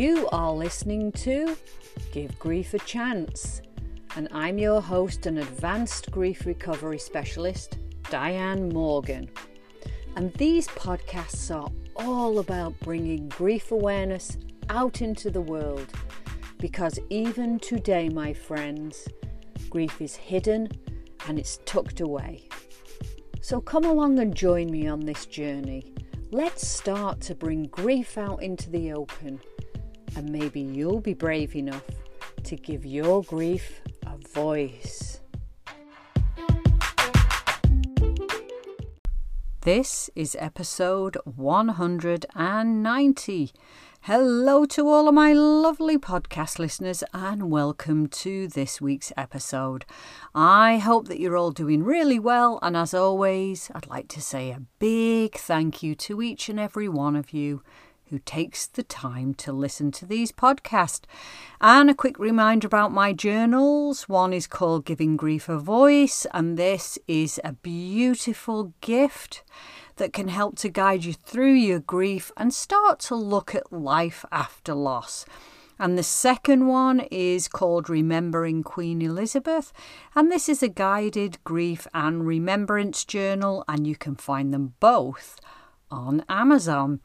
You are listening to Give Grief a Chance, and I'm your host and advanced grief recovery specialist, Diane Morgan. And these podcasts are all about bringing grief awareness out into the world because even today, my friends, grief is hidden and it's tucked away. So come along and join me on this journey. Let's start to bring grief out into the open, and maybe you'll be brave enough to give your grief a voice. This is episode 190 Hello to all of my lovely podcast listeners, and welcome to this week's episode. I hope that you're all doing really well, and as always, I'd like to say a big thank you to each and every one of you who takes the time to listen to these podcasts. And a quick reminder about my journals. One is called Giving Grief a Voice, and this is a beautiful gift that can help to guide you through your grief and start to look at life after loss. And the second one is called Remembering Queen Elizabeth. And this is a guided grief and remembrance journal, and you can find them both on Amazon.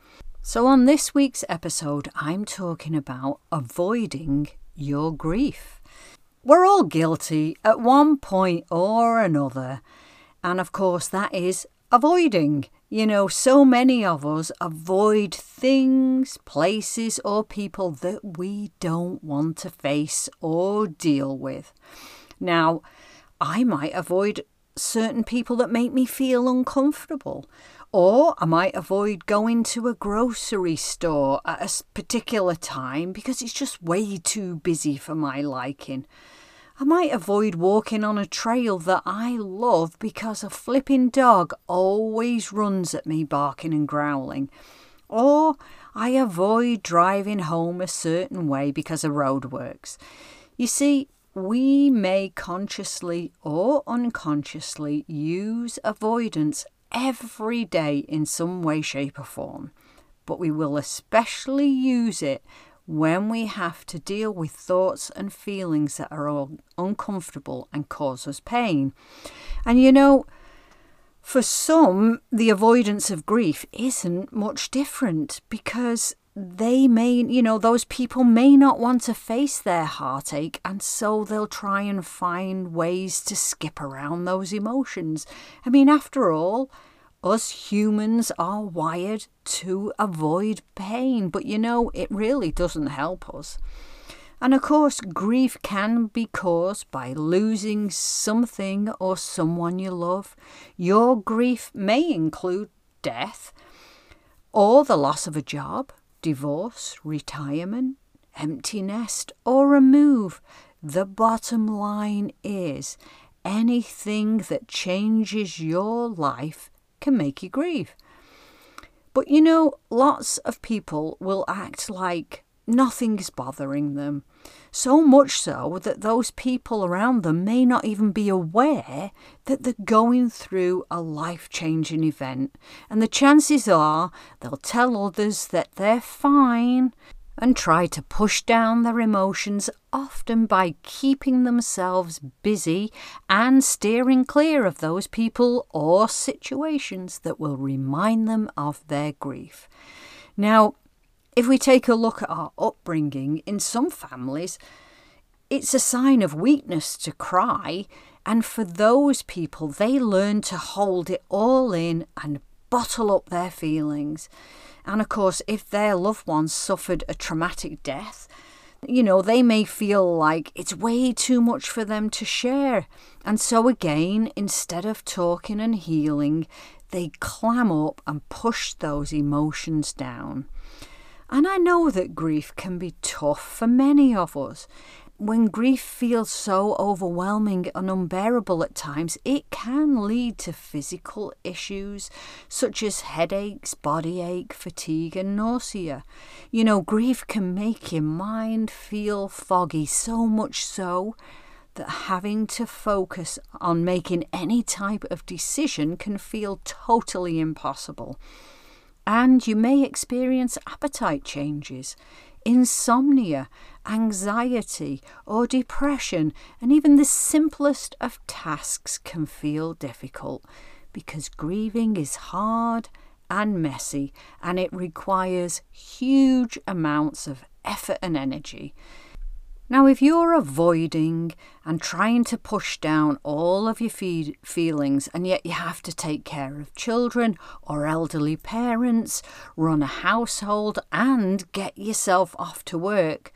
So, on this week's episode, I'm talking about avoiding your grief. We're all guilty at one point or another. And of course, that is avoiding. You know, so many of us avoid things, places, or people that we don't want to face or deal with. Now, I might avoid certain people that make me feel uncomfortable. Or I might avoid going to a grocery store at a particular time because it's just way too busy for my liking. I might avoid walking on a trail that I love because a flipping dog always runs at me barking and growling. Or I avoid driving home a certain way because of roadworks. You see, we may consciously or unconsciously use avoidance every day in some way, shape, or form, but we will especially use it when we have to deal with thoughts and feelings that are uncomfortable and cause us pain. And you know, for some, the avoidance of grief isn't much different because they may, you know, those people may not want to face their heartache, and so they'll try and find ways to skip around those emotions. I mean, after all, us humans are wired to avoid pain, but you know, it really doesn't help us. And of course, grief can be caused by losing something or someone you love. Your grief may include death or the loss of a job, divorce, retirement, empty nest, or a move. The bottom line is anything that changes your life can make you grieve. But you know, lots of people will act like nothing's bothering them. So much so that those people around them may not even be aware that they're going through a life changing event. And the chances are they'll tell others that they're fine and try to push down their emotions, often by keeping themselves busy and steering clear of those people or situations that will remind them of their grief. Now, if we take a look at our upbringing, in some families, it's a sign of weakness to cry, and for those people, they learn to hold it all in and bottle up their feelings. And of course, if their loved ones suffered a traumatic death, you know, they may feel like it's way too much for them to share. And so, again, instead of talking and healing, they clam up and push those emotions down. And I know that grief can be tough for many of us when grief feels so overwhelming and unbearable at times, it can lead to physical issues such as headaches, body ache, fatigue, and nausea. You know, grief can make your mind feel foggy, so much so that having to focus on making any type of decision can feel totally impossible. And you may experience appetite changes insomnia, anxiety, or depression, and even the simplest of tasks can feel difficult because grieving is hard and messy and it requires huge amounts of effort and energy. Now, if you're avoiding and trying to push down all of your fe- feelings, and yet you have to take care of children or elderly parents, run a household, and get yourself off to work,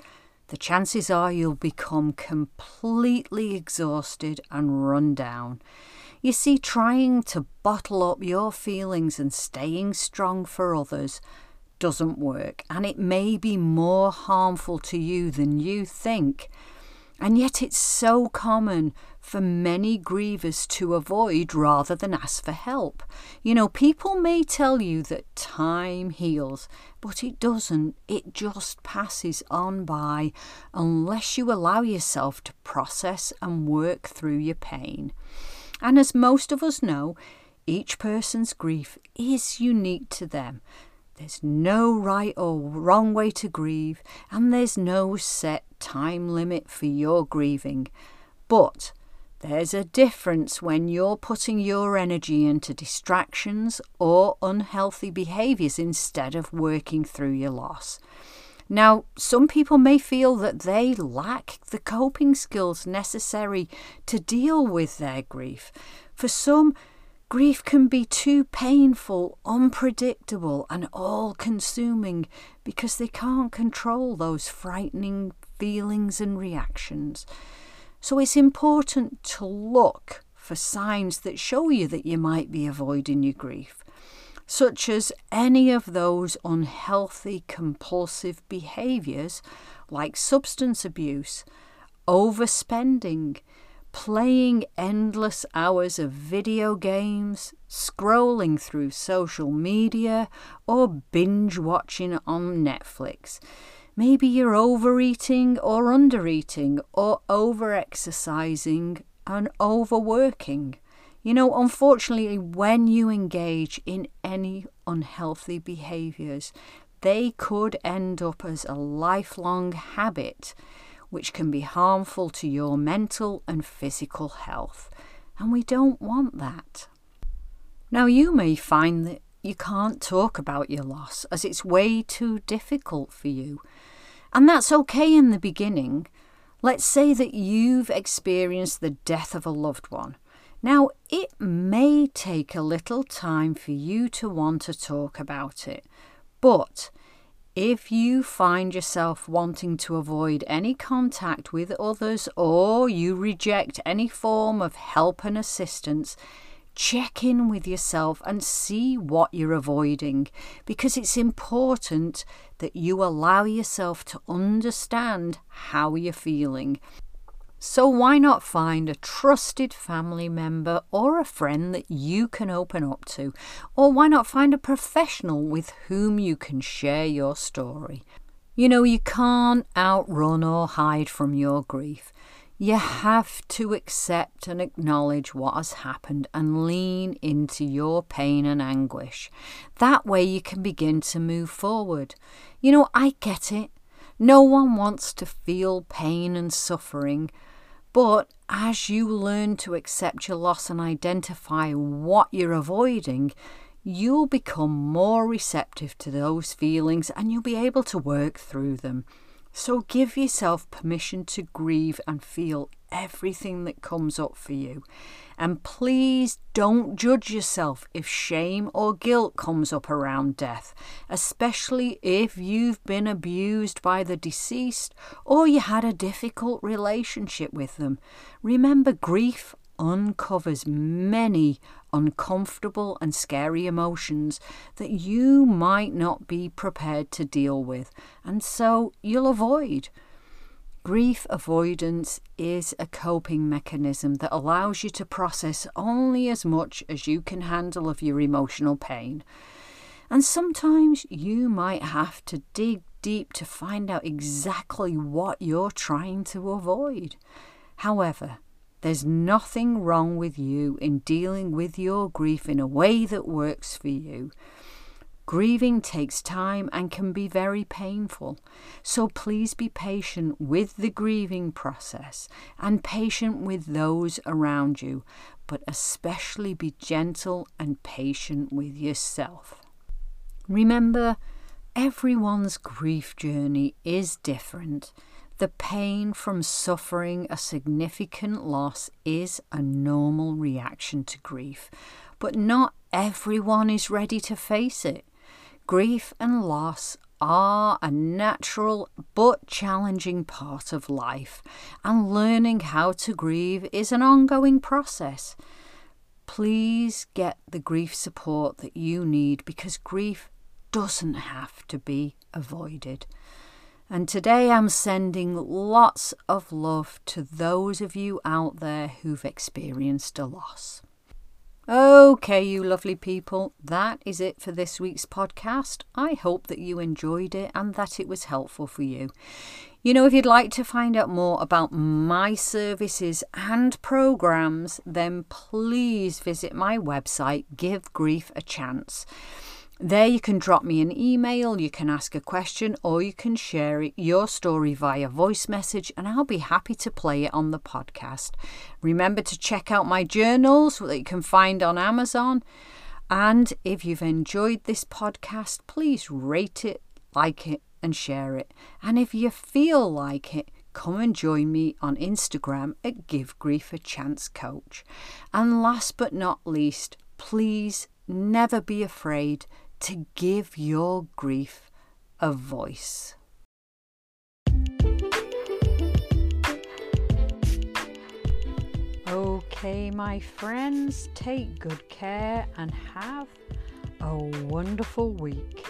the chances are you'll become completely exhausted and run down. You see, trying to bottle up your feelings and staying strong for others doesn't work, and it may be more harmful to you than you think. And yet, it's so common for many grievers to avoid rather than ask for help. You know, people may tell you that time heals, but it doesn't. It just passes on by unless you allow yourself to process and work through your pain. And as most of us know, each person's grief is unique to them. There's no right or wrong way to grieve, and there's no set time limit for your grieving. But there's a difference when you're putting your energy into distractions or unhealthy behaviours instead of working through your loss. Now, some people may feel that they lack the coping skills necessary to deal with their grief. For some, grief can be too painful, unpredictable, and all consuming because they can't control those frightening feelings and reactions. So it's important to look for signs that show you that you might be avoiding your grief such as any of those unhealthy compulsive behaviours like substance abuse, overspending, playing endless hours of video games, scrolling through social media, or binge watching on Netflix. Maybe you're overeating or undereating, or over exercising and overworking. You know, unfortunately, when you engage in any unhealthy behaviours, they could end up as a lifelong habit, which can be harmful to your mental and physical health. And we don't want that. Now, you may find that you can't talk about your loss as it's way too difficult for you. And that's okay in the beginning. Let's say that you've experienced the death of a loved one now, it may take a little time for you to want to talk about it, but if you find yourself wanting to avoid any contact with others or you reject any form of help and assistance, check in with yourself and see what you're avoiding because it's important that you allow yourself to understand how you're feeling so, why not find a trusted family member or a friend that you can open up to? Or why not find a professional with whom you can share your story? You know, you can't outrun or hide from your grief. You have to accept and acknowledge what has happened and lean into your pain and anguish. That way, you can begin to move forward. You know, I get it. No one wants to feel pain and suffering, but as you learn to accept your loss and identify what you're avoiding, you'll become more receptive to those feelings and you'll be able to work through them. So give yourself permission to grieve and feel everything that comes up for you. And please don't judge yourself if shame or guilt comes up around death, especially if you've been abused by the deceased or you had a difficult relationship with them. Remember, grief uncovers many uncomfortable and scary emotions that you might not be prepared to deal with, and so you'll avoid. Grief avoidance is a coping mechanism that allows you to process only as much as you can handle of your emotional pain. And sometimes you might have to dig deep to find out exactly what you're trying to avoid. However, there's nothing wrong with you in dealing with your grief in a way that works for you. Grieving takes time and can be very painful. So please be patient with the grieving process and patient with those around you, but especially be gentle and patient with yourself. Remember, everyone's grief journey is different. The pain from suffering a significant loss is a normal reaction to grief, but not everyone is ready to face it. Grief and loss are a natural but challenging part of life, and learning how to grieve is an ongoing process. Please get the grief support that you need because grief doesn't have to be avoided. And today I'm sending lots of love to those of you out there who've experienced a loss. Okay, you lovely people, that is it for this week's podcast. I hope that you enjoyed it and that it was helpful for you. You know, if you'd like to find out more about my services and programs, then please visit my website, Give Grief a Chance. There, you can drop me an email, you can ask a question, or you can share your story via voice message, and I'll be happy to play it on the podcast. Remember to check out my journals that you can find on Amazon. And if you've enjoyed this podcast, please rate it, like it, and share it. And if you feel like it, come and join me on Instagram at Give Grief a Chance Coach. And last but not least, please never be afraid to give your grief a voice. Okay, my friends, take good care and have a wonderful week.